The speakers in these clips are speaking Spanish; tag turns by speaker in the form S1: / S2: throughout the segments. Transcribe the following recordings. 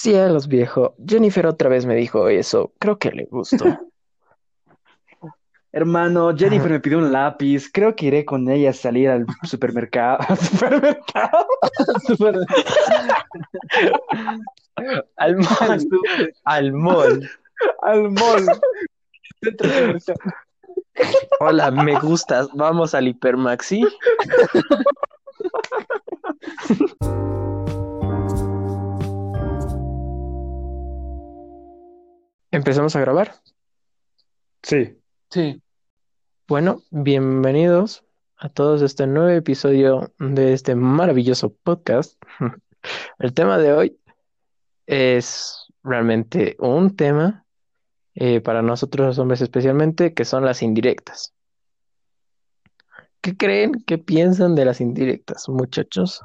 S1: Cielos, viejo. Jennifer otra vez me dijo eso. Creo que le gustó.
S2: Hermano, Jennifer me pidió un lápiz. Creo que iré con ella a salir al supermercado. ¿Supermercado?
S1: Al mall. Al mall.
S2: Al mall.
S1: Hola, me gustas. Vamos al Hipermaxi. ¿Empezamos a grabar?
S2: Sí.
S3: Sí,
S1: Bueno, bienvenidos a todos a este nuevo episodio de este maravilloso podcast. El tema de hoy es realmente un tema eh, para nosotros los hombres especialmente, que son las indirectas. ¿Qué creen? ¿Qué piensan de las indirectas, muchachos?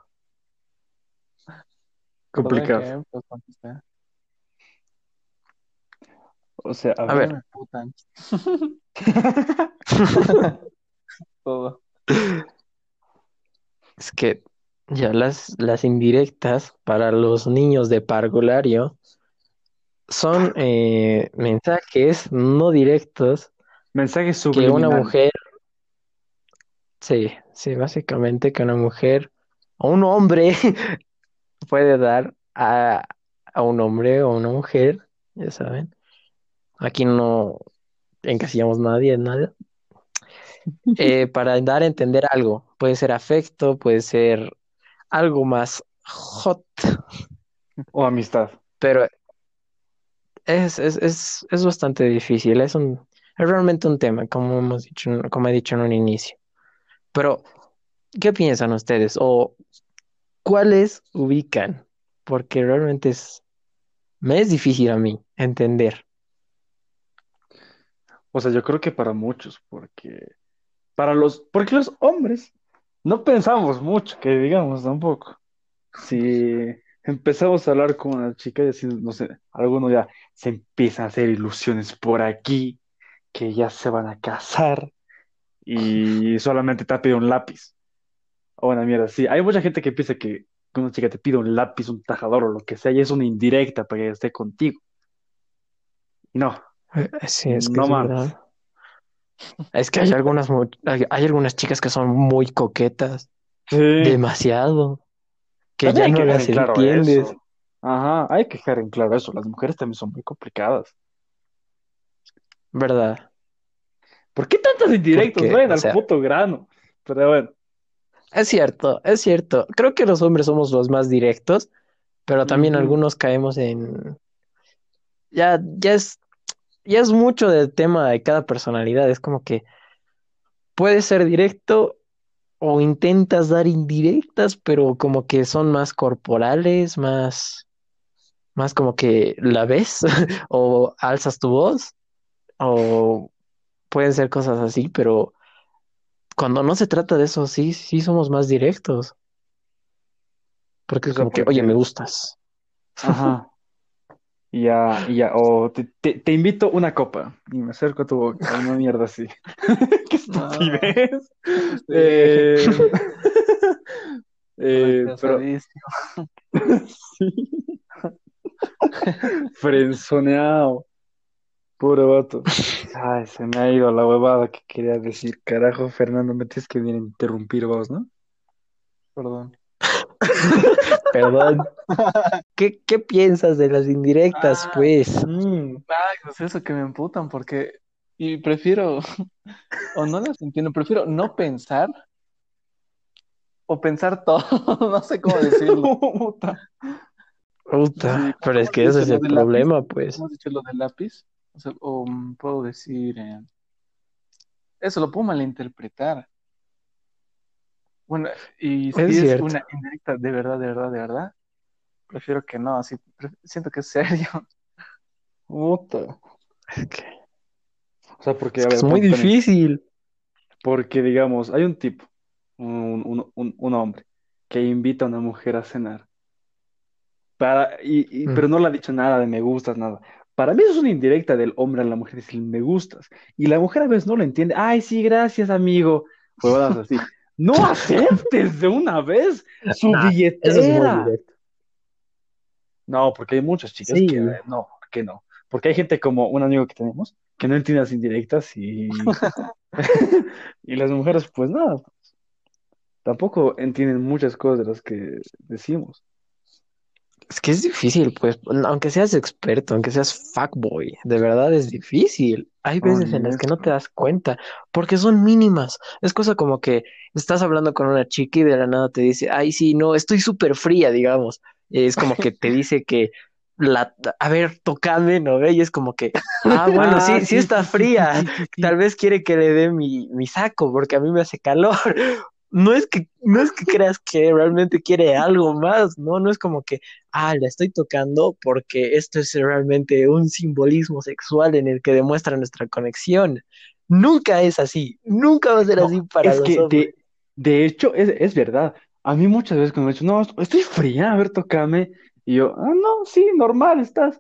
S2: Complicado.
S3: todo el que, pues, contesté.
S2: O sea, a
S1: A
S2: ver.
S1: ver.
S3: Me putan. Todo.
S1: Es que ya las, las indirectas para los niños de parvulario son eh, mensajes no directos
S2: Mensaje
S1: que una mujer, sí, sí, básicamente que una mujer o un hombre puede dar a, a un hombre o una mujer, ya saben. Aquí no encasillamos nadie en nada. Eh, para dar a entender algo. Puede ser afecto, puede ser algo más hot,
S2: O amistad.
S1: pero es, es, es, es bastante difícil. Es un, es realmente un tema, como hemos dicho, como he dicho en un inicio. Pero, ¿qué piensan ustedes? ¿O cuáles ubican? Porque realmente es, me es difícil a mí entender.
S2: O sea, yo creo que para muchos, porque para los, porque los hombres no pensamos mucho, que digamos tampoco. Si empezamos a hablar con una chica y así, no sé, algunos ya se empiezan a hacer ilusiones por aquí, que ya se van a casar y solamente te pedido un lápiz. O una mierda, sí. Hay mucha gente que piensa que una chica te pide un lápiz, un tajador o lo que sea, y es una indirecta para que esté contigo. No,
S1: Sí, es que
S2: no
S1: es verdad. Es que hay algunas, hay, algunas chicas que son muy coquetas,
S2: Sí.
S1: demasiado, que ya
S2: También
S1: no las
S2: en claro
S1: entiendes.
S2: eso. Ajá, hay que dejar en claro eso. Las mujeres también son muy complicadas.
S1: ¿Verdad?
S2: ¿Por qué tantas indirectas?
S1: Porque,
S2: Vayan
S1: o
S2: al puto grano. Pero bueno,
S1: Es cierto, es cierto. Creo que los hombres somos los más directos, pero también algunos caemos en... Ya, ya es, ya es mucho del tema de cada personalidad. Es como que puedes ser directo o intentas dar indirectas, pero como que son más corporales, más, más como que la ves o alzas tu voz o pueden ser cosas así, pero cuando no se trata de eso, sí, sí somos más directos. Porque es
S2: sea,
S1: como que, oye, me gustas.
S2: ajá. Y ya, y ya, o te, te- te invito una copa y me acerco a tu boca, una mierda así. ¡Qué estupidez! Eh, eh, pero sí. Frenzoneado. Puro vato. Ay, se me ha ido la huevada que quería decir. Carajo, Fernando, me tienes que venir a interrumpir vos, ¿no?
S3: Perdón.
S1: Perdón. ¿Qué, qué piensas de las indirectas,
S3: Ah.
S1: pues?
S2: Mm.
S3: Ay, pues eso que me emputan porque y prefiero o no las entiendo, prefiero no pensar o pensar todo, no sé cómo decirlo.
S2: Puta.
S1: Puta, pero es
S3: ¿cómo
S1: que ese es el
S3: lápiz?
S1: problema, pues.
S3: ¿Cómo has dicho lo del lápiz? O sea, o puedo decir eh, eso lo puedo malinterpretar. Bueno, y si
S1: Es
S3: una indirecta de verdad, de verdad, de verdad, prefiero que no, así siento que es serio.
S2: Puta.
S1: Es que,
S2: O sea, porque,
S1: es
S2: a ver,
S1: es muy
S2: también.
S1: difícil.
S2: Porque, digamos, hay un tipo, un, un, un, un hombre, que invita a una mujer a cenar. Para, y, y-
S1: Mm.
S2: pero no le ha dicho nada de me gustas, nada. Para mí eso es una indirecta del hombre a la mujer, decir me gustas. Y la mujer a veces no lo entiende. Ay, sí, gracias, amigo. Huevadas así. No aceptes de una vez su
S1: Nah, Eso es muy
S2: billetera.
S1: directo.
S2: No, porque hay muchas chicas
S1: Sí.
S2: que no, que no. Porque hay gente como un amigo que tenemos que no entiende las indirectas y, y las mujeres, pues nada, tampoco entienden muchas cosas de las que decimos.
S1: Es que es difícil, pues, aunque seas experto, aunque seas fuckboy, de verdad es difícil. Hay veces en las que no te das cuenta, porque son mínimas. Es cosa como que estás hablando con una chica y de la nada te dice, ay, sí, no, estoy súper fría, digamos. Es como que te dice que la, a ver, tocame, ¿no ve? Y es como que, ah, bueno,
S2: Ah,
S1: sí, sí
S2: sí,
S1: está fría.
S2: sí, sí, sí.
S1: Tal vez quiere que le dé mi, mi saco porque a mí me hace calor. No es que, no es que creas que realmente quiere algo más, ¿no? No es como que, ah, la estoy tocando porque esto es realmente un simbolismo sexual en el que demuestra nuestra conexión. Nunca es así, nunca va a ser
S2: No,
S1: así para
S2: es
S1: los
S2: que
S1: hombres.
S2: de, de hecho es, es verdad. A mí muchas veces cuando me dicho, no, estoy fría, a ver, tócame. Y yo, ah, no, sí, normal, estás.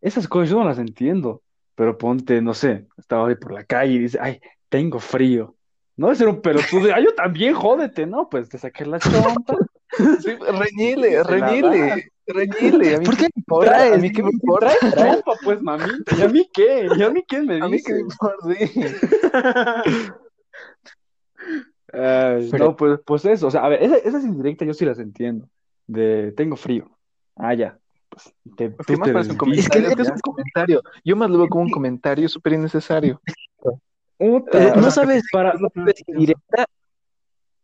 S2: Esas cosas yo no las entiendo. Pero ponte, no sé, estaba ahí por la calle y dice, ay, tengo frío. No es ser un pelotudo, de, ay, yo también, jódete, ¿no? Pues te saqué la chompa.
S3: Sí, reñile, reñile, reñile. A mí
S1: ¿Por
S3: qué
S1: qué
S3: me importa, a mí qué me importa,
S2: Trae chompa, pues, mamita. ¿Y a mí qué? ¿Y a mí quién me
S3: a mí qué me
S2: dice?
S3: importa, sí.
S2: Ay,
S1: Pero-
S2: no, pues, pues eso, o sea, a ver, esa- esas indirectas yo sí las entiendo. De tengo frío. Ah, ya. Pues te, tú
S3: ¿Qué más
S2: te
S3: parece un comentario?
S1: Es que-
S3: ¿Qué es un comentario? Yo más lo veo como un comentario súper innecesario.
S2: Puta,
S1: Eh, no sabes
S2: para,
S1: no sabes si directa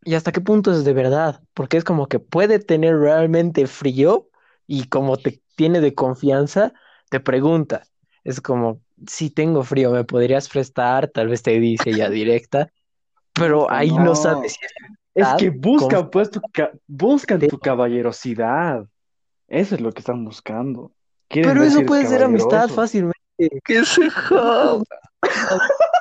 S1: y hasta qué punto es de verdad, porque es como que puede tener realmente frío y como te tiene de confianza, te pregunta. Es como, si tengo frío, ¿me podrías prestar? Tal vez te dice ya directa, pero ahí no
S2: No.
S1: sabes si es
S2: es que
S1: con-
S2: buscan, pues, tu ca- buscan tu caballerosidad. Eso es lo que están buscando. Quieren
S1: Pero eso puede ser amistad fácilmente.
S3: ¡Que se joda!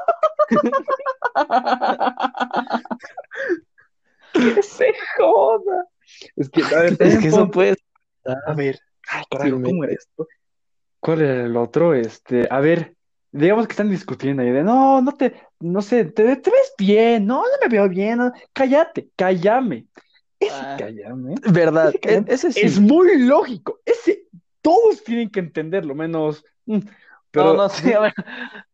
S2: Que se joda. Es que, a ver,
S1: Es
S2: también
S1: que eso puede
S2: A ver, ay, carajo,
S1: Fácilmente.
S2: ¿cómo era esto? ¿Cuál era el otro? Este, a ver, digamos que están discutiendo ahí de, no, no te, no sé, te, te ves bien, no, no me veo bien, no, cállate, cállame. Ese
S3: Ah.
S2: cállame
S1: ¿Verdad?
S2: Ese cállame
S1: E- Ese sí.
S2: es muy lógico. Ese, todos tienen que entenderlo, menos. mm, Pero,
S3: No, no, sí, a ver.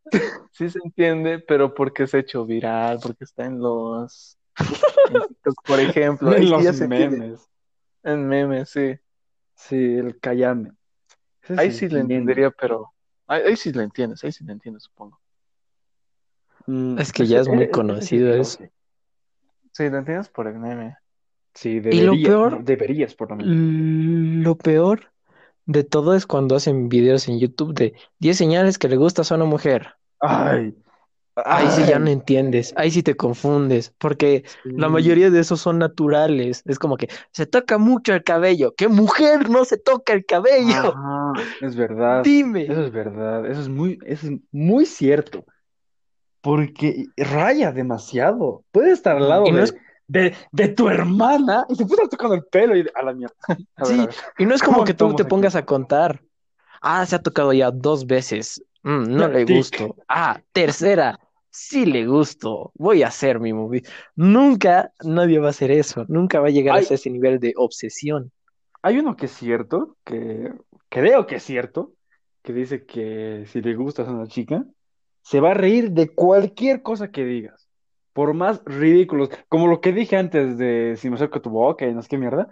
S3: Sí se entiende, pero porque se ha hecho viral, porque está en los, por ejemplo.
S2: en los memes.
S3: En memes, sí.
S2: Sí, el cállame. Ese
S3: Ahí sí lo
S2: entiende.
S3: entendería, pero ahí, ahí sí lo entiendes, ahí sí lo entiendes, supongo.
S2: Mm,
S1: Es que ya es muy conocido
S2: sí,
S1: eso.
S2: sí.
S3: Lo entiendes por el meme.
S2: Sí,
S1: Y lo
S2: debería-
S1: peor-
S2: deberías por lo menos.
S1: Lo peor de todo es cuando hacen videos en YouTube de 10 señales que le gustas a una mujer.
S2: Ay,
S1: Ahí sí ya no entiendes, ahí sí te confundes, porque la mayoría de esos son naturales. Es como que se toca mucho el cabello. ¿Qué mujer no se toca el cabello?
S2: Es verdad.
S1: Dime.
S2: Eso es verdad. Eso es muy, eso es muy cierto. Porque raya demasiado. Puede estar al lado
S1: Y no
S2: de,
S1: es-
S2: de, de tu hermana y se puede estar tocando el pelo y a la mierda. A ver,
S1: Sí,
S2: a ver.
S1: y no es como
S2: ¿Cómo
S1: que tú te
S2: aquí?
S1: pongas a contar. Ah, se ha tocado ya dos veces. Mm, no le
S2: tic.
S1: gusto. Ah, tercera. Sí le gusto. Voy a hacer mi movie. Nunca nadie va a hacer eso. Nunca va a llegar
S2: Ay.
S1: a ese nivel de obsesión.
S2: Hay uno que es cierto, que creo que es cierto, que dice que si le gustas a una chica, se va a reír de cualquier cosa que digas. Por más ridículos, como lo que dije antes de si me acerco a tu boca y no sé qué mierda.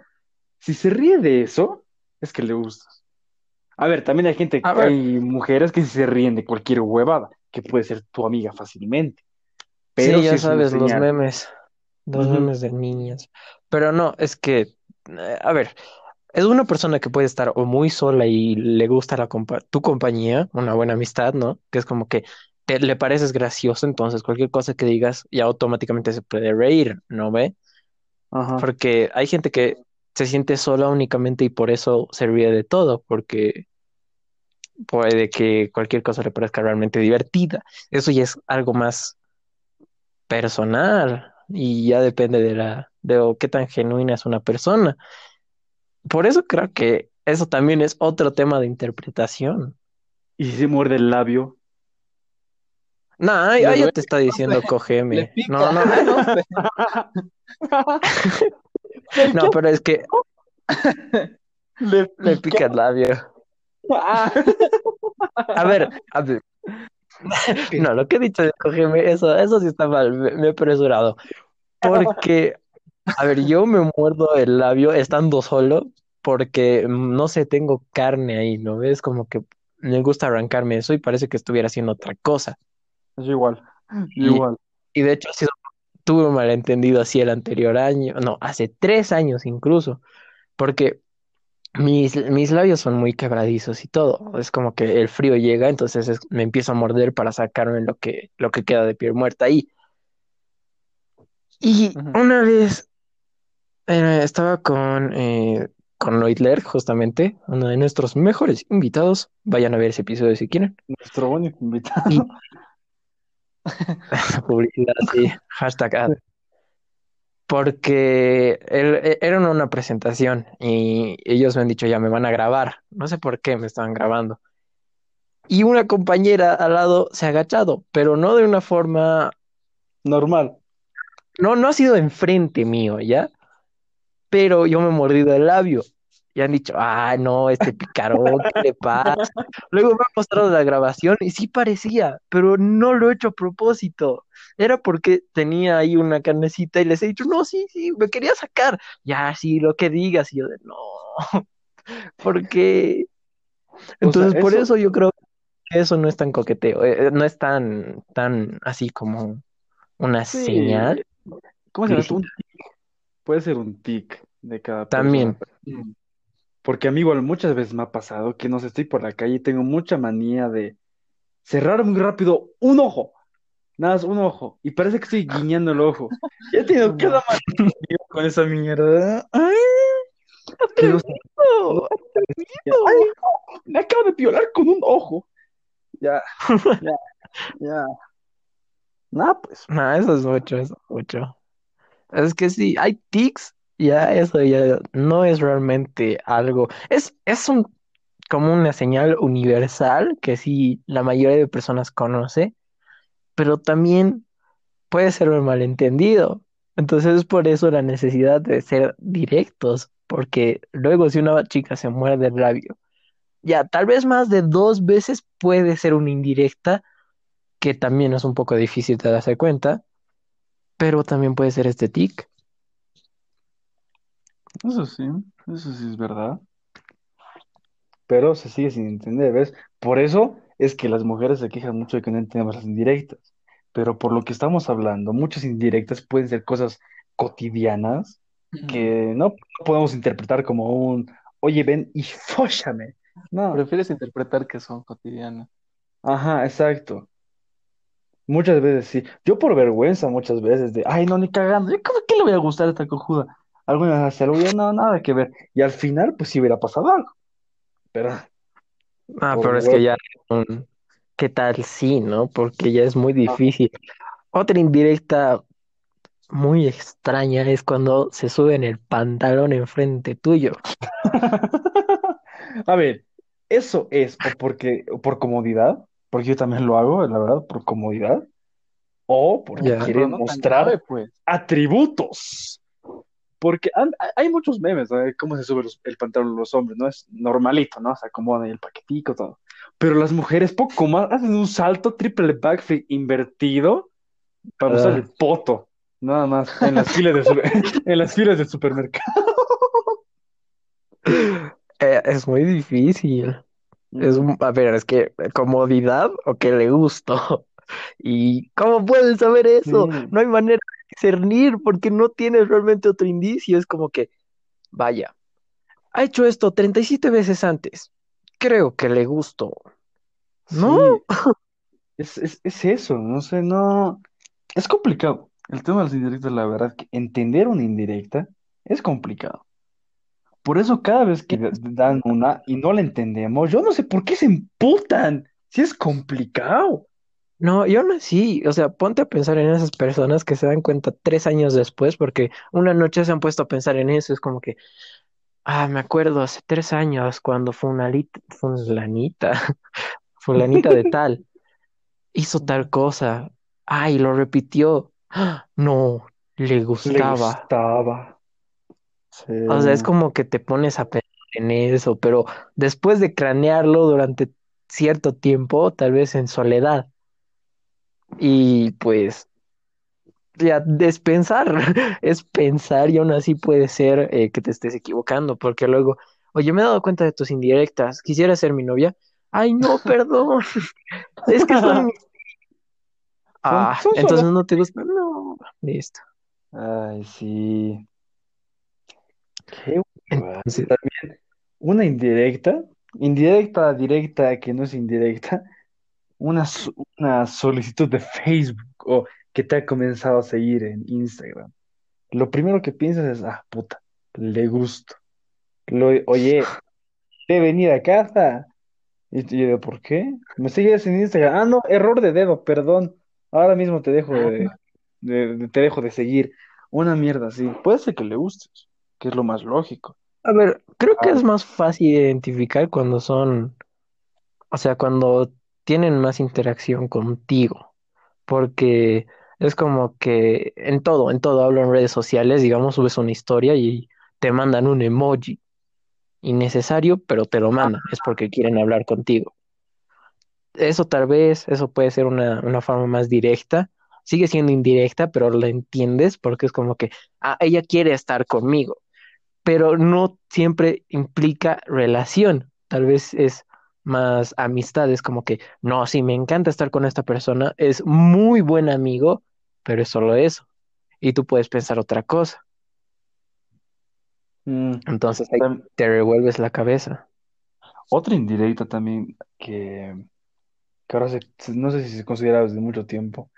S2: Si se ríe de eso, es que le gustas. A ver, también hay gente,
S1: A ver.
S2: hay mujeres que se ríen de cualquier huevada, que puede ser tu amiga fácilmente. Pero
S1: Sí, ya
S2: es
S1: sabes, los memes. Los memes de niñas. Pero no, es que, eh, a ver, es una persona que puede estar o muy sola y le gusta la compa- tu compañía, una buena amistad, ¿no? Que es como que te, le pareces gracioso, entonces cualquier cosa que digas ya automáticamente se puede reír, ¿no ve?
S2: Ajá.
S1: Porque hay gente que se siente sola únicamente y por eso se ríe de todo, porque puede que cualquier cosa le parezca realmente divertida. Eso ya es algo más personal y ya depende de la de qué tan genuina es una persona. Por eso creo que eso también es otro tema de interpretación.
S2: Y si se muerde el labio,
S1: No,
S3: Le
S1: ya te está diciendo
S3: Le
S1: cógeme.
S3: pica.
S1: No, no,
S3: no
S1: no, pero es que
S2: Le,
S1: Le pica el labio.
S2: Ah.
S1: A ver, a ver. No, lo que he dicho de cogerme, eso, eso sí está mal, me, me he apresurado. Porque, a ver, yo me muerdo el labio estando solo, porque, mm, no sé, tengo carne ahí, ¿no ves? Como que me gusta arrancarme eso y parece que estuviera haciendo otra cosa.
S2: Yo igual, yo
S1: Y,
S2: igual.
S1: y de hecho, ha sido, tuve un malentendido así el anterior año, no, hace tres años incluso, porque mis, mis labios son muy quebradizos y todo. Es como que el frío llega, entonces es- me empiezo a morder para sacarme lo que, lo que queda de piel muerta ahí. Y una vez eh, estaba con, eh, con justamente, uno de nuestros mejores invitados. Vayan a ver ese episodio si quieren.
S2: Nuestro único invitado.
S1: Y publicidad, sí, hashtag ad. Porque él- e- era una presentación y ellos me han dicho ya me van a grabar. No sé por qué me estaban grabando. Y una compañera al lado se ha agachado, pero no de una forma,
S2: Normal.
S1: no, no ha sido enfrente mío, ¿ya? Pero yo me he mordido el labio. Y han dicho, ah, no, este picarón, ¿qué le pasa? Luego me han mostrado la grabación y sí parecía, pero no lo he hecho a propósito. Era porque tenía ahí una carnecita y les he dicho, no, sí, sí, me quería sacar. Ya, sí, lo que digas. Y yo de, no, porque...
S2: O sea,
S1: Entonces, por
S2: eso,
S1: yo creo que eso no es tan coqueteo, eh, no es tan, tan así como una
S2: sí.
S1: señal
S2: ¿Cómo se llama. Un tic. Puede ser un tic de cada
S1: También,
S2: persona. Porque a mí igual muchas veces me ha pasado que no sé, estoy por la calle y tengo mucha manía de cerrar muy rápido un ojo. Nada más un ojo. Y parece que estoy guiñando el ojo. Ya he tenido cada manía con esa mierda. Ay, pero
S1: atrevido,
S2: ya, ay, me acabo de violar con un ojo. Ya, ya, ya. Nah, pues.
S1: No, eso es mucho, eso es mucho. Es que sí, hay tics, ya eso ya no es realmente algo. Es, es un, como una señal universal que sí la mayoría de personas conoce, pero también puede ser un malentendido. Entonces es por eso la necesidad de ser directos, porque luego si una chica se muerde el labio, ya tal vez más de dos veces puede ser una indirecta, que también es un poco difícil de darse cuenta, pero también puede ser este tic.
S2: Eso sí, eso sí es verdad. Pero se sigue sin entender, ¿ves? Por eso es que las mujeres se quejan mucho de que no entendemos las indirectas. Pero por lo que estamos hablando, muchas indirectas pueden ser cosas cotidianas que no, no podemos interpretar como un, oye, ven y fóllame. No,
S3: Prefieres interpretar que son cotidianas.
S2: ajá, exacto. Muchas veces sí. Yo por vergüenza muchas veces de, ay, no, ni cagando. ¿Yo cómo que le voy a gustar a esta cojuda? Alguna vez hace algo, yo no, nada que ver. Y al final, pues sí hubiera pasado algo. Pero
S1: Ah, pero es
S2: huevo.
S1: que ya, mm, ¿qué tal sí, no? Porque ya es muy difícil. Otra indirecta muy extraña es cuando se suben el pantalón enfrente tuyo.
S2: A ver, eso es o porque, o por comodidad, porque yo también lo hago, la verdad, por comodidad, o porque
S1: Ya.
S2: Quieren
S3: no
S2: mostrar
S3: grave, pues.
S2: atributos. Porque han- hay muchos memes, ¿no? cómo se sube los- el pantalón los hombres, ¿no? Es normalito, ¿no? Se acomodan ahí el paquetico, todo. Pero las mujeres poco más hacen un salto triple backflip invertido para mostrar
S1: Ah.
S2: el poto, nada más, en las filas de su- en las filas del supermercado.
S1: Eh, es muy difícil. Es un- a ver, es que comodidad o que le gusto. ¿Y cómo pueden saber eso? No hay manera discernir porque no tienes realmente otro indicio. Es como que, vaya, ha hecho esto 37 veces antes. Creo que le gustó. ¿No?
S2: Sí, es, es, es eso, no sé, no. Es complicado. El tema de las indirectas, la verdad, que entender una indirecta es complicado. Por eso cada vez que dan una y no la entendemos, yo no sé por qué se emputan, si es complicado.
S1: No, y aún así, o sea, ponte a pensar en esas personas que se dan cuenta tres años después, porque una noche se han puesto a pensar en eso, es como que, ah, me acuerdo hace tres años cuando Funalita, Fulanita, Fulanita de tal, hizo tal cosa, ay, lo repitió, ¡Ah! no, le
S2: Le
S1: gustaba.
S2: gustaba. Sí.
S1: O sea, es como que te pones a pensar en eso, pero después de cranearlo durante cierto tiempo, tal vez en soledad. Y pues ya es pensar, es pensar y aún así puede ser eh, que te estés equivocando, porque luego, oye, me he dado cuenta de tus indirectas, quisiera ser mi novia. Ay, no, perdón, es que son mis... Ah,
S2: son
S1: entonces
S2: solo-
S1: no te gusta. No, listo.
S2: Ay, sí. Qué.
S1: Entonces,
S2: También una indirecta, indirecta, directa, que no es indirecta, una, una solicitud de Facebook o que te ha comenzado a seguir en Instagram. Lo primero que piensas es, ah, puta, le gusto. Lo, oye, he venido a casa. Y yo digo, ¿por qué? Me sigues en Instagram. Ah, no, error de dedo, perdón. Ahora mismo te dejo de, de- de- te dejo de seguir. Una mierda así. Puede ser que le gustes, que es lo más lógico.
S1: a ver, creo que
S2: Ah.
S1: es más fácil identificar cuando son, o sea, cuando tienen más interacción contigo, porque es como que en todo, en todo hablo en redes sociales, digamos, subes una historia y te mandan un emoji innecesario, pero te lo mandan, es porque quieren hablar contigo. Eso tal vez, eso puede ser una, una forma más directa, sigue siendo indirecta, pero la entiendes porque es como que, ah, ella quiere estar conmigo pero no siempre implica relación. Tal vez es más amistad, es como que, no, sí, me encanta estar con esta persona, es muy buen amigo, pero es solo eso. Y tú puedes pensar otra cosa.
S2: Mm,
S1: Entonces ahí te revuelves la cabeza.
S2: otra indirecta también que, que ahora se- no sé si se considera desde mucho tiempo.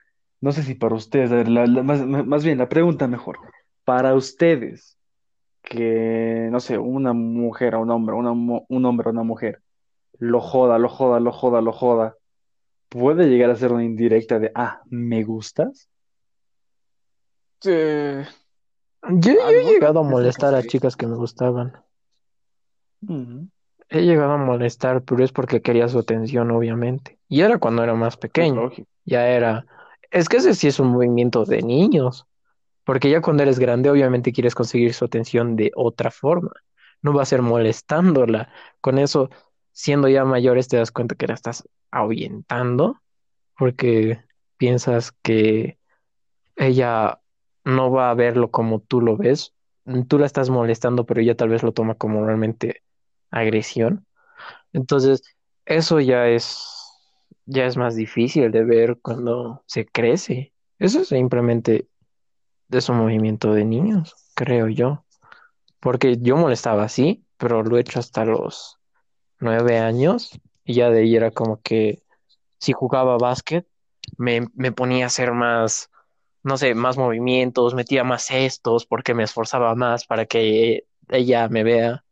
S2: No sé si para ustedes, a ver, la- la- más, más bien la pregunta mejor. Para ustedes, que, no sé, una mujer o un hombre, una, un hombre o una mujer, lo joda, lo joda, lo joda, lo joda, puede llegar a ser una indirecta de, ah, ¿me gustas?
S3: Eh,
S1: Yo, yo he llegado a molestar a chicas que me gustaban. He llegado a molestar, pero es porque quería su atención, obviamente. Y era cuando era más pequeño. Ya era. Es que ese sí es un movimiento de niños. Porque ya cuando eres grande, obviamente quieres conseguir su atención de otra forma. No va a ser molestándola. Con eso, siendo ya mayores, te das cuenta que la estás ahuyentando. Porque piensas que ella no va a verlo como tú lo ves. Tú la estás molestando, pero ella tal vez lo toma como realmente agresión. Entonces, eso ya es, ya es más difícil de ver cuando se crece. Eso es simplemente es un movimiento de niños, creo yo. Porque yo molestaba así, pero lo he hecho hasta los nueve años y ya de ahí era como que si jugaba básquet, me, me ponía a hacer más, no sé, más movimientos, metía más cestos porque me esforzaba más para que ella me vea.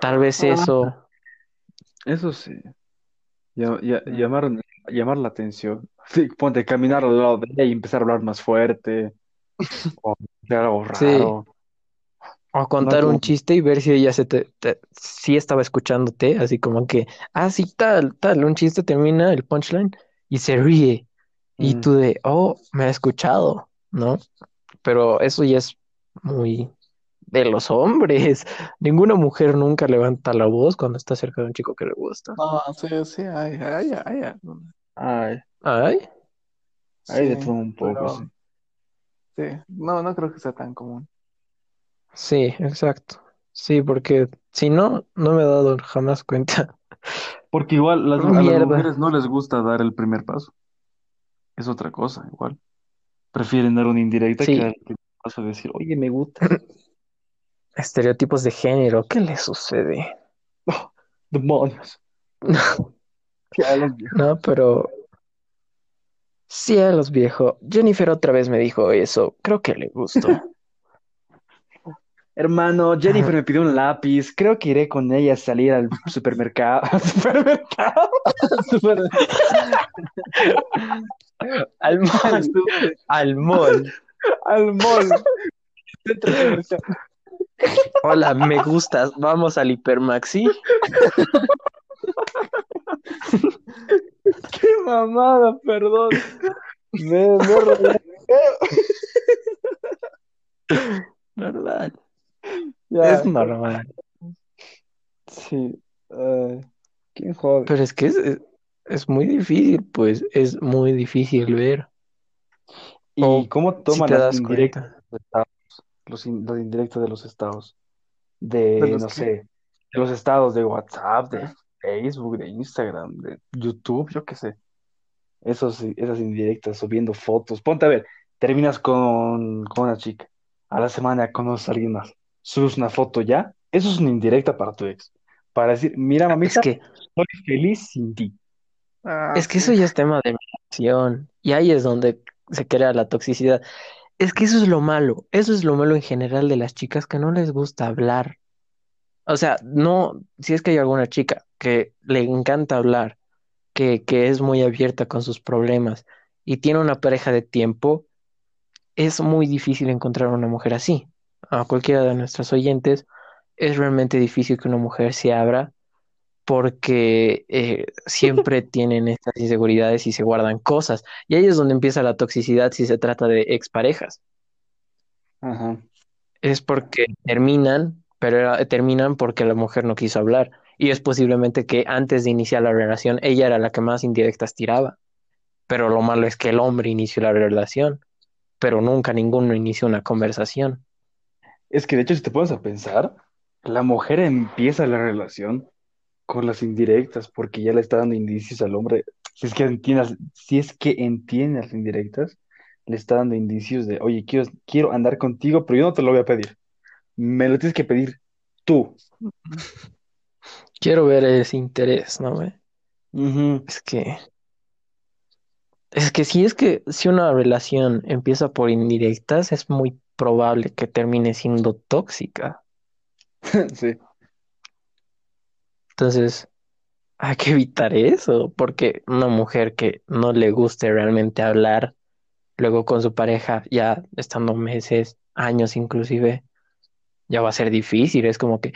S1: Tal vez
S2: Ah.
S1: eso.
S2: Eso sí. Ya- ya-
S3: Mm.
S2: llamar, llamar la atención. Sí, ponte caminar al lado de ella y empezar a hablar más fuerte. O hacer algo raro.
S1: O contar
S2: como-
S1: un chiste y ver si ella se te, te- si estaba escuchándote, así como que, ah, sí, tal, tal, un chiste termina el punchline y se ríe. Y
S2: Mm.
S1: tú de, oh, me ha escuchado, ¿no? Pero eso ya es muy de los hombres. Ninguna mujer nunca levanta la voz cuando está cerca de un chico que le gusta.
S3: No, sí, sí, hay, hay, hay.
S2: Ay,
S1: Ay,
S2: hay de
S3: Sí,
S2: todo un poco,
S3: pero-
S2: sí.
S3: Sí, no, no creo que sea tan común.
S1: Sí, exacto. Sí, porque si no, no me he dado jamás cuenta.
S2: Porque igual las, a las
S1: Mierda.
S2: mujeres no les gusta dar el primer paso. Es otra cosa, igual. Prefieren dar una indirecta que dar el primer paso y decir, oye, me gusta.
S1: Estereotipos de género, ¿qué le sucede?
S2: Demonios. Ya los viejos.
S1: No, pero cielos, viejo. Jennifer otra vez me dijo eso. Creo que le gustó.
S2: Hermano, Jennifer me pidió un lápiz. Creo que iré con ella a salir al supermercado. ¿Supermercado?
S1: Al mall. Al mall.
S2: Al mall.
S1: Hola, me gustas. Vamos al Hipermaxi.
S2: Qué mamada, perdón. Me, me relajé. Ya.
S1: Es normal.
S2: Sí. ¿quién jode?
S1: Pero es que es, es, es muy difícil, pues es muy difícil ver.
S2: ¿Y
S1: O
S2: cómo toman las indirectas de los estados? Los, in- los indirectos de los estados.
S3: ¿De
S2: De,
S3: los
S2: no
S3: qué?
S2: sé, de los estados de WhatsApp, de Facebook, de Instagram, de YouTube, yo qué sé. Esos, esas indirectas, subiendo fotos. Ponte a ver, terminas con, con una chica. A la semana conoces a alguien más. Subes una foto ya. Eso es una indirecta para tu ex. Para decir, mira,
S1: Es
S2: mamita,
S1: que,
S2: soy feliz sin ti.
S3: Ah,
S1: es que
S3: sí.
S1: eso ya es tema de relación. Y ahí es donde se crea la toxicidad. Es que eso es lo malo. Eso es lo malo en general de las chicas que no les gusta hablar. O sea, no, si es que hay alguna chica que le encanta hablar, que, que es muy abierta con sus problemas y tiene una pareja de tiempo, es muy difícil encontrar una mujer así. A cualquiera de nuestros oyentes, es realmente difícil que una mujer se abra porque eh, siempre tienen estas inseguridades y se guardan cosas. Y ahí es donde empieza la toxicidad si se trata de exparejas.
S2: Ajá.
S1: Es porque terminan, pero era- terminan porque la mujer no quiso hablar. Y es posiblemente que antes de iniciar la relación, ella era la que más indirectas tiraba. Pero lo malo es que el hombre inició la relación, pero nunca ninguno inició una conversación.
S2: Es que de hecho, si te pones a pensar, la mujer empieza la relación con las indirectas porque ya le está dando indicios al hombre. Si es que entiendas, si es que entiende las indirectas, le está dando indicios de, oye, quiero, quiero andar contigo, pero yo no te lo voy a pedir. Me lo tienes que pedir tú.
S1: Quiero ver ese interés, ¿no? Es que, es que si es que si una relación empieza por indirectas, es muy probable que termine siendo tóxica.
S2: Sí.
S1: Entonces, hay que evitar eso, porque una mujer que no le guste realmente hablar, luego con su pareja, ya estando meses, años inclusive, ya va a ser difícil. Es como que,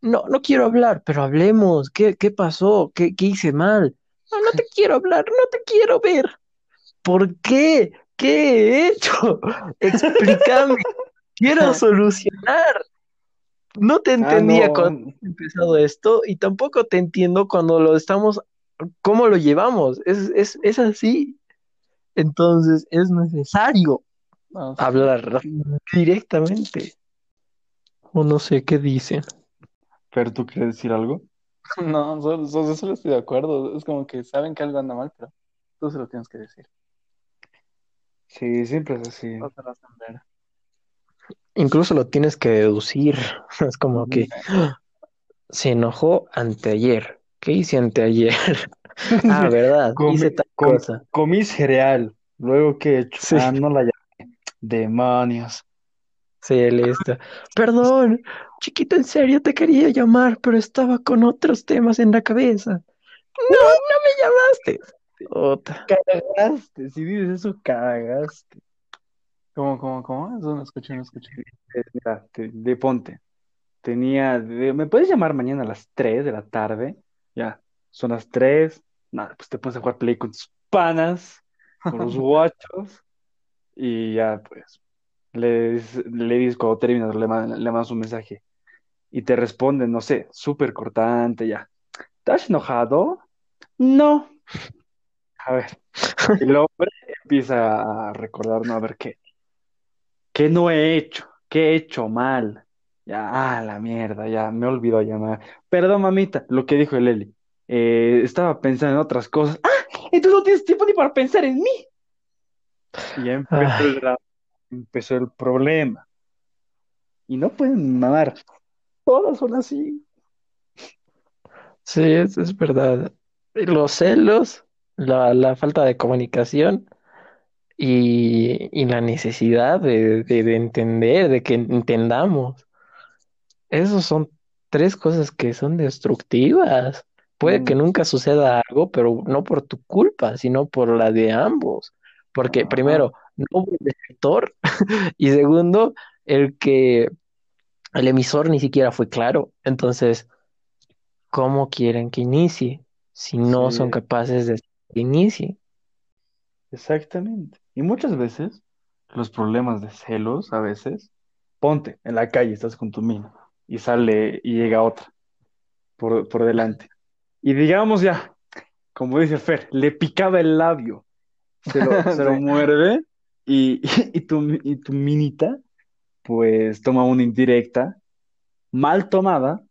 S1: no, no quiero hablar, pero hablemos. ¿Qué, qué pasó? ¿Qué, qué hice mal? No, no te quiero hablar, no te quiero ver. ¿Por qué? ¿Qué he hecho? Explícame. Quiero solucionar. No te
S2: Ah,
S1: entendía
S2: no.
S1: cuando he empezado esto y tampoco te entiendo cuando lo estamos, cómo lo llevamos. Es, es, es así. Entonces es necesario
S3: No, sí.
S1: hablar directamente. O no sé qué dicen.
S2: Pero tú quieres decir algo?
S3: No, solo, solo- solo estoy de acuerdo. Es como que saben que algo anda mal, pero tú se lo tienes que decir.
S2: Sí, siempre es así.
S1: Incluso lo tienes que deducir. Es como que se enojó anteayer. ¿Qué hice anteayer? Ah, ¿verdad?
S2: Comí,
S1: Hice tal
S2: com-
S1: cosa.
S2: comí cereal. Luego, ¿qué he hecho?
S1: Sí.
S2: Ah, no la llamé. Demonios.
S1: Sí, listo. Perdón, chiquito, en serio te quería llamar, pero estaba con otros temas en la cabeza. No, no me llamaste. Ota.
S2: Cagaste. Si dices eso, cagaste.
S3: ¿Cómo, cómo, cómo? Eso no escuché, no escuché.
S2: Eh, Mira, te- de ponte. Tenía, de- ¿me puedes llamar mañana a las 3 de la tarde? Ya, son las 3. Nada, pues te pones a jugar play con tus panas, con los guachos. Y ya, pues, le, dices- le dices cuando terminas, le, le mandas un mensaje. Y te responde, no sé, súper cortante, ya. ¿Estás enojado? No. A ver, el hombre empieza a recordar, no, a ver qué. ¿Qué no he hecho? ¿Qué he hecho mal? Ya, ah, la mierda, ya me olvidó llamar. Perdón, mamita, lo que dijo el Eli. Eh, estaba pensando en otras cosas. ¡Ah! Entonces no tienes tiempo ni para pensar en mí. Y ya empezó el, dra- empezó el problema. Y no pueden mamar. Todas son así.
S1: Sí, es, es verdad. Los celos, la, la falta de comunicación y, y la necesidad de, de, de entender, de que entendamos. Esos son tres cosas que son destructivas. Puede que
S2: Mm,
S1: nunca suceda algo, pero no por tu culpa, sino por la de ambos. Porque primero, no hubo receptor y segundo, el que el emisor ni siquiera fue claro. Entonces, ¿cómo quieren que inicie si no son capaces de que inicie?
S2: exactamente. Y muchas veces los problemas de celos, a veces, ponte en la calle, estás con tu mina y sale y llega otra. por, por delante. Y digamos ya, como dice Fer, le picaba el labio, se lo, se lo muerde y, y, tu, y tu minita, pues toma una indirecta, mal tomada.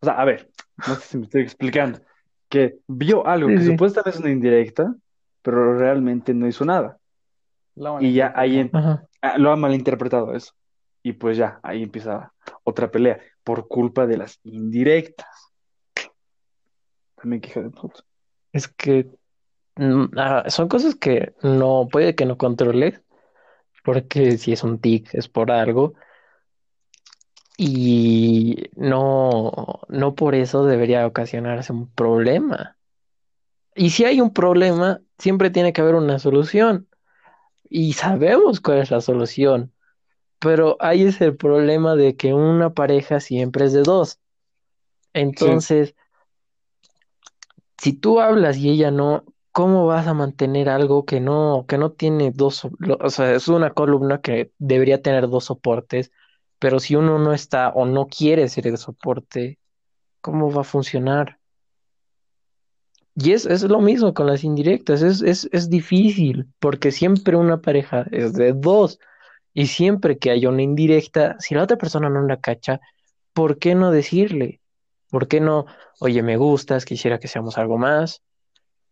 S2: O sea, a ver, no sé si me estoy explicando, que vio algo
S1: Sí,
S2: que
S1: sí.
S2: supuestamente es una indirecta, pero realmente no hizo nada. Y ya ahí
S1: Ajá.
S2: ah, lo ha malinterpretado eso. Y pues ya, ahí empieza otra pelea por culpa de las indirectas. También que hija de puta.
S1: Es que mm, ah, son cosas que no puede que no controles, porque si es un tic es por algo y no, no por eso debería ocasionarse un problema. Y si hay un problema, siempre tiene que haber una solución y sabemos cuál es la solución, pero ahí es el problema de que una pareja siempre es de dos. Entonces, si tú hablas y ella no, ¿cómo vas a mantener algo que no, que no tiene dos, o sea, es una columna que debería tener dos soportes, pero si uno no está o no quiere ser el soporte, ¿cómo va a funcionar? Y es, es lo mismo con las indirectas, es, es, es difícil, porque siempre una pareja es de dos, y siempre que haya una indirecta, si la otra persona no la cacha, ¿por qué no decirle? ¿Por qué no, oye, me gustas, quisiera que seamos algo más?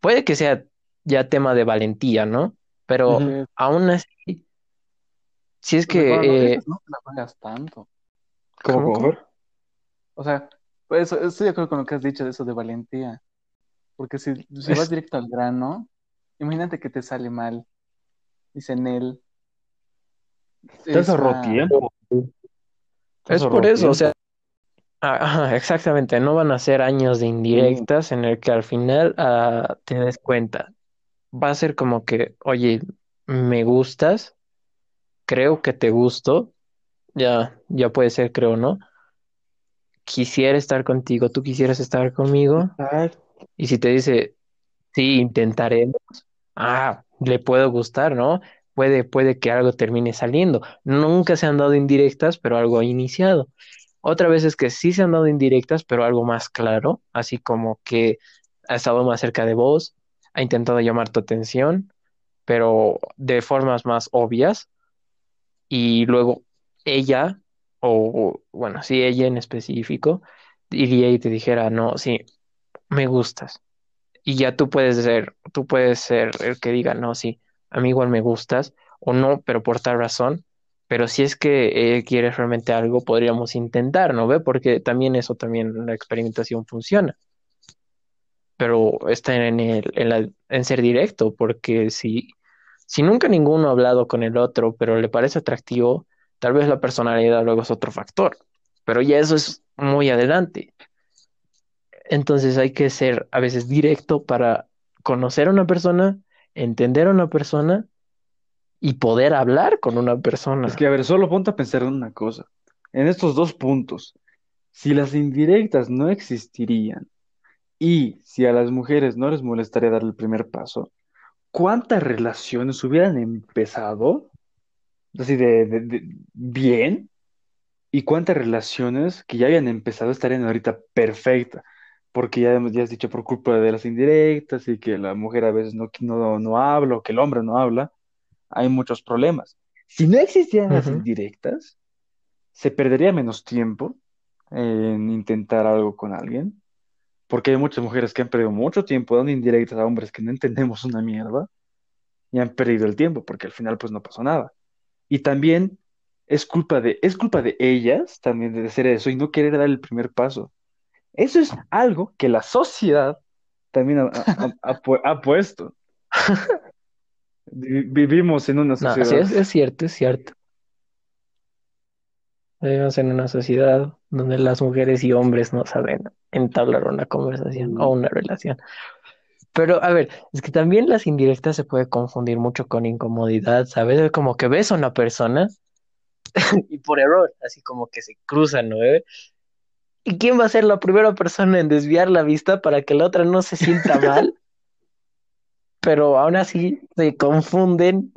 S1: Puede que sea ya tema de valentía, ¿no? Pero.
S3: Sí.
S1: aún así, si es
S3: cuando
S1: que... eh,
S3: no te la juegas tanto.
S2: ¿Cómo,
S1: ¿cómo?
S3: O sea, pues eso- estoy de acuerdo con lo que has dicho de eso de valentía. Porque si, si vas directo al grano, imagínate que te sale mal. Dice Nel.
S2: Te has ahorrado
S3: esa-
S2: tiempo.
S1: Es por eso, o sea, ah, ajá, exactamente, no van a ser años de indirectas en el que al final ah, te des cuenta. Va a ser como que, oye, me gustas, creo que te gusto, ya, ya puede ser, creo, ¿no? Quisiera estar contigo, tú quisieras estar conmigo, y si te dice, sí, intentaremos, ah, le puedo gustar, ¿no? Puede, puede que algo termine saliendo. Nunca se han dado indirectas, pero algo ha iniciado. Otra vez es que sí se han dado indirectas, pero algo más claro, así como que ha estado más cerca de vos, ha intentado llamar tu atención, pero de formas más obvias, y luego ella, o bueno, sí, ella en específico, iría y te dijera, no, sí, me gustas. Y ya tú puedes ser, tú puedes ser el que diga, no, sí, a mí igual me gustas, o no, pero por tal razón. Pero si es que eh, quieres realmente algo, podríamos intentar, ¿no ve? Porque también eso, también la experimentación funciona. Pero está en el, en la- en ser directo, porque si, si nunca ninguno ha hablado con el otro, pero le parece atractivo, tal vez la personalidad luego es otro factor. Pero ya eso es muy adelante. Entonces hay que ser a veces directo para conocer a una persona, entender a una persona y poder hablar con una persona.
S2: Es que, a ver, solo ponte a pensar en una cosa. En estos dos puntos, si las indirectas no existirían y si a las mujeres no les molestaría dar el primer paso, ¿cuántas relaciones hubieran empezado así de, de- de- bien? ¿Y cuántas relaciones que ya habían empezado estarían ahorita perfectas? Porque ya, hemos- ya has dicho por culpa de las indirectas y que la mujer a veces no, no, no habla o que el hombre no habla, hay muchos problemas. Si no existieran las indirectas, se perdería menos tiempo en intentar algo con alguien, porque hay muchas mujeres que han perdido mucho tiempo dando indirectas a hombres que no entendemos una mierda y han perdido el tiempo, porque al final pues no pasó nada. Y también es culpa de, es culpa de ellas también de hacer eso y no querer dar el primer paso. Eso es algo que la sociedad también ha, ha- ha ha puesto. Vi- Vivimos en una
S1: No, sí,
S2: sociedad.
S1: es, es cierto, es cierto. Vivimos en una sociedad donde las mujeres y hombres no saben entablar una conversación o una relación. Pero, a ver, es que también las indirectas se puede confundir mucho con incomodidad, ¿sabes? Es como que ves a una persona y por error, así como que se cruzan, ¿no? ¿Eh? ¿Y quién va a ser la primera persona en desviar la vista para que la otra no se sienta mal? Pero aún así se confunden,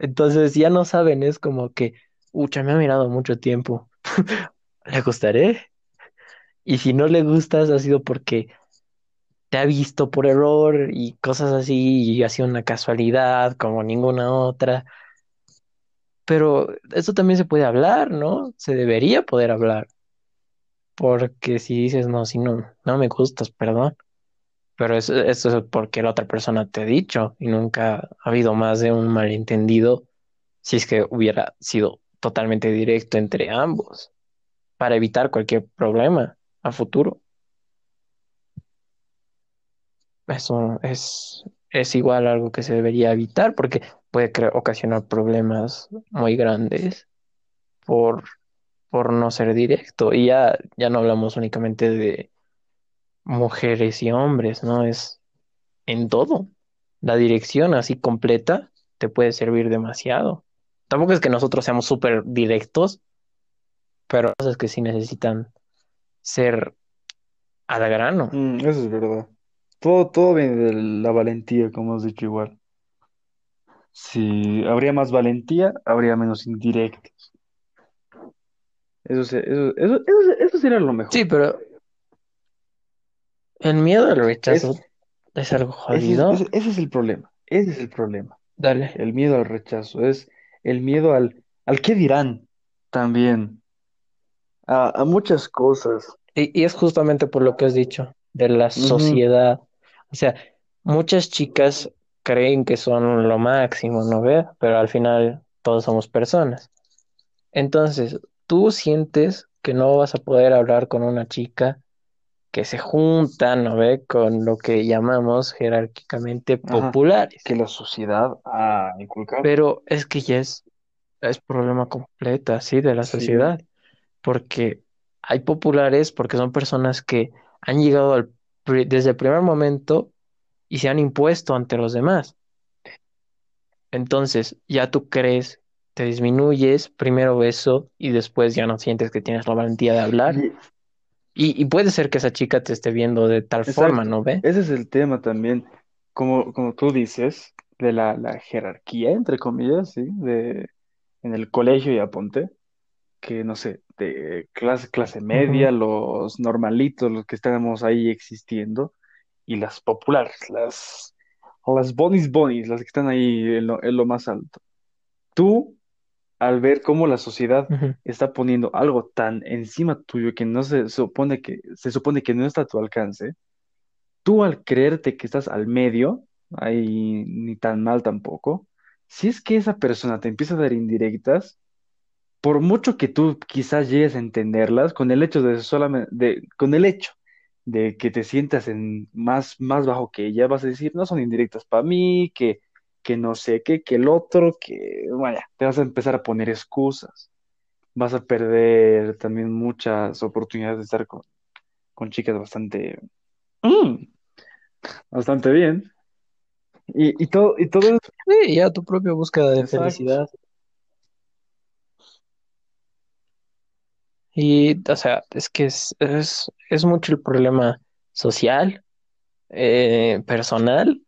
S1: entonces ya no saben, es como que, ucha, me ha mirado mucho tiempo, ¿le gustaré? Y si no le gustas, ha sido porque te ha visto por error y cosas así, y ha sido una casualidad como ninguna otra. Pero eso también se puede hablar, ¿no? Se debería poder hablar. Porque si dices, no, si no, no me gustas, perdón. Pero eso es porque la otra persona te ha dicho y nunca ha habido más de un malentendido si es que hubiera sido totalmente directo entre ambos para evitar cualquier problema a futuro. Eso es, es igual algo que se debería evitar porque puede ocasionar problemas muy grandes por, por no ser directo. Y ya, ya no hablamos únicamente de mujeres y hombres, ¿no? Es en todo. La dirección así completa te puede servir demasiado. Tampoco es que nosotros seamos súper directos, pero cosas que sí necesitan ser al grano.
S2: Mm, eso es verdad. Todo, todo viene de la valentía, como has dicho igual. Si habría más valentía, habría menos indirectos. Eso, se- eso, eso, eso, eso sería lo mejor.
S1: Sí, pero el miedo al rechazo es algo
S2: ese es,
S1: jodido.
S2: ese- ese es el problema. Ese es el problema.
S1: Dale.
S2: El miedo al rechazo. Es el miedo al, al qué dirán también. A, a muchas cosas.
S1: Y, y es justamente por lo que has dicho, de la sociedad. O sea, muchas chicas creen que son lo máximo, ¿no ve? Pero al final todos somos personas. Entonces, tú sientes que no vas a poder hablar con una chica que se junta, ¿no ve? Con lo que llamamos jerárquicamente
S2: Ajá.
S1: populares.
S2: Que la sociedad ha inculcado.
S1: Pero es que ya es, es problema completo, así, de la
S2: Sí.
S1: sociedad. Porque hay populares, porque son personas que han llegado al desde el primer momento y se han impuesto ante los demás. Entonces, ya tú crees, te disminuyes, primero eso, y después ya no sientes que tienes la valentía de hablar.
S2: Y
S1: Y, y puede ser que esa chica te esté viendo de tal forma. ¿no ve?
S2: Ese es el tema también. Como, como tú dices, de la, la jerarquía, entre comillas, ¿sí? De, en el colegio ya ponte, que no sé, de clase, clase media, los normalitos, los que estamos ahí existiendo, y las populares, las, las bonis bonis, las que están ahí en lo, en lo más alto. Tú, al ver cómo la sociedad
S1: Ujú.
S2: está poniendo algo tan encima tuyo que no se supone que, se supone que no está a tu alcance, tú al creerte que estás al medio, ahí ni tan mal tampoco, si es que esa persona te empieza a dar indirectas, por mucho que tú quizás llegues a entenderlas, con el hecho de solamente, de, con el hecho de que te sientas en más, más bajo que ella, vas a decir, no son indirectas para mí, que, que no sé qué, que el otro, que vaya, te vas a empezar a poner excusas, vas a perder también muchas oportunidades de estar con, con chicas bastante, mm, bastante bien. Y, y todo, y todo eso,
S1: Sí, ya tu propia búsqueda de
S2: exacto.
S1: felicidad. Y, o sea, es que es, es, es mucho el problema social, eh, personal,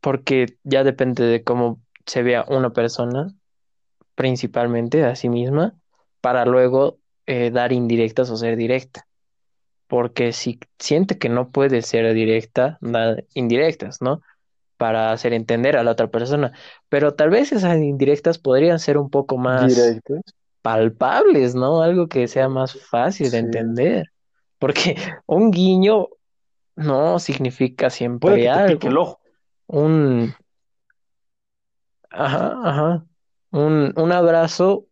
S1: porque ya depende de cómo se vea una persona, principalmente a sí misma, para luego eh, dar indirectas o ser directa. Porque si siente que no puede ser directa, da indirectas, ¿no? Para hacer entender a la otra persona. Pero tal vez esas indirectas podrían ser un poco más palpables, ¿no? Algo que sea más fácil de entender. Porque un guiño no significa
S2: Puede
S1: siempre
S2: que te pique el
S1: algo.
S2: ojo.
S1: Un, ajá, ajá. Un, un abrazo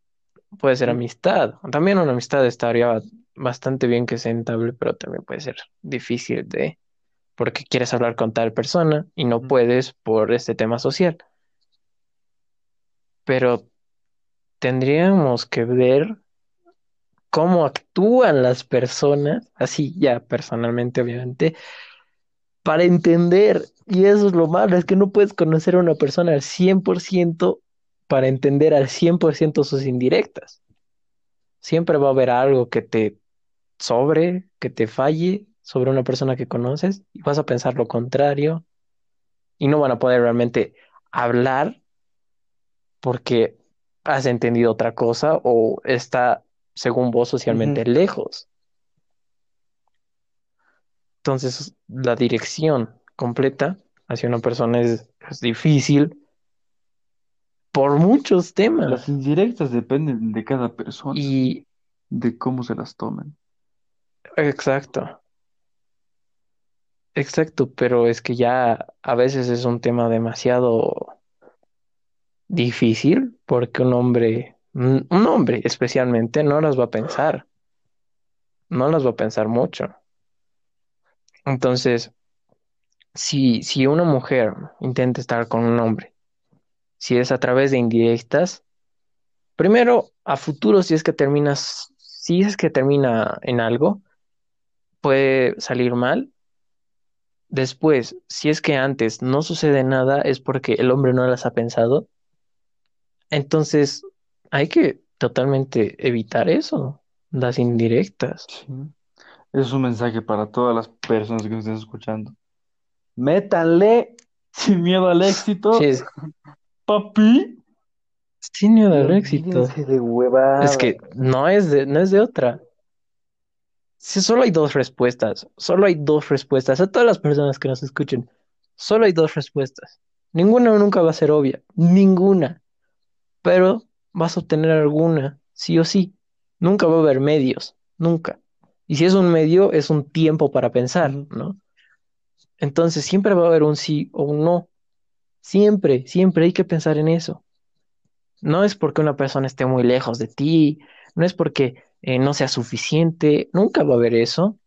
S1: puede ser amistad. También una amistad estaría bastante bien que sea entable, pero también puede ser difícil de, porque quieres hablar con tal persona y no puedes por este tema social. Pero tendríamos que ver cómo actúan las personas, así ya personalmente, obviamente, para entender. Y eso es lo malo, es que no puedes conocer a una persona al 100% para entender al 100% sus indirectas. Siempre va a haber algo que te sobre, que te falle sobre una persona que conoces y vas a pensar lo contrario y no van a poder realmente hablar porque has entendido otra cosa o está, según vos, socialmente lejos. Entonces, la dirección completa hacia una persona es, es difícil por muchos
S2: Las
S1: temas.
S2: indirectas dependen de cada persona,
S1: Y,
S2: de cómo se las tomen.
S1: exacto, exacto, pero es que ya a veces es un tema demasiado difícil porque un hombre, un hombre especialmente, no las va a pensar, no las va a pensar mucho. Entonces, si, si una mujer intenta estar con un hombre, si es a través de indirectas, primero, a futuro, si es que terminas, si es que termina en algo, puede salir mal. Después, si es que antes no sucede nada, es porque el hombre no las ha pensado. Entonces, hay que totalmente evitar eso, las indirectas.
S2: Sí. Es un mensaje para todas las personas que nos estén escuchando. Métanle sin miedo al éxito,
S1: Sí, es
S2: papi.
S1: sin miedo al éxito.
S2: de.
S1: Es que no es de, no es de otra. Si solo hay dos respuestas, solo hay dos respuestas. A todas las personas que nos escuchen, solo hay dos respuestas. Ninguna nunca va a ser obvia, ninguna. Pero vas a obtener alguna, sí o sí. Nunca va a haber medios, nunca. Y si es un medio, es un tiempo para pensar. ¿no? Entonces siempre va a haber un sí o un no. Siempre, siempre hay que pensar en eso. No es porque una persona esté muy lejos de ti, no es porque eh, no sea suficiente, nunca va a haber eso.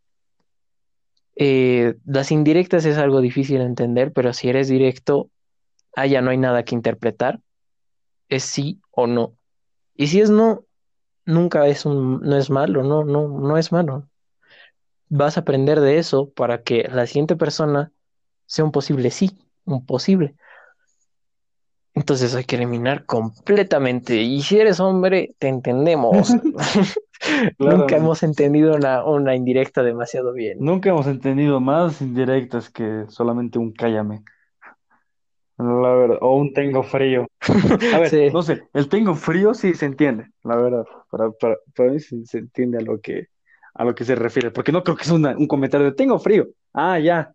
S1: Eh, las indirectas es algo difícil de entender, pero si eres directo, allá no hay nada que interpretar, es sí o no. Y si es no, nunca es un, no es malo, no, no, no es malo. Vas a aprender de eso para que la siguiente persona sea un posible sí, un posible. Entonces hay que eliminar completamente. Y si eres hombre, te entendemos. Nunca hemos entendido una, una indirecta demasiado bien.
S2: Nunca hemos entendido más indirectas que solamente un cállame. La verdad, o un tengo frío. A ver,
S1: Sí,
S2: no sé, el tengo frío sí se entiende, la verdad. Para, para, para mí sí se entiende a lo que, a lo que se refiere, porque no creo que es una- un comentario de tengo frío. Ah, ya,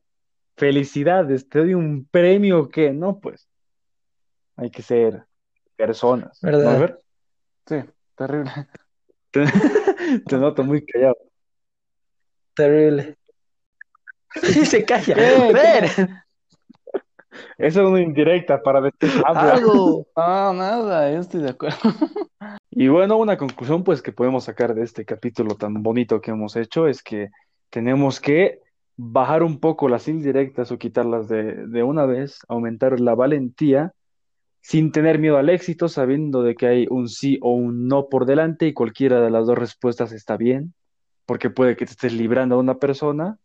S2: felicidades, te doy un premio que no, pues hay que ser personas. ¿no,
S1: ¿verdad?
S2: Fer?
S3: Sí, terrible.
S2: Te, te noto muy callado.
S1: Terrible. Y se calla.
S3: ¿Qué?
S1: Ver,
S2: Esa es una indirecta para decir
S1: algo.
S3: No, nada, yo estoy de acuerdo.
S2: Y bueno, una conclusión pues que podemos sacar de este capítulo tan bonito que hemos hecho es que tenemos que bajar un poco las indirectas o quitarlas de, de una vez, aumentar la valentía sin tener miedo al éxito, sabiendo de que hay un sí o un no por delante y cualquiera de las dos respuestas está bien, porque puede que te estés librando a una persona,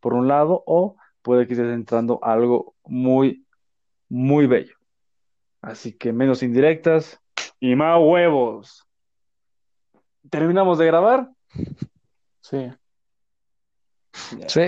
S2: por un lado, o puede que estés entrando a algo muy, muy bello. Así que menos indirectas y más huevos. ¿Terminamos de grabar?
S3: Sí.
S1: Sí.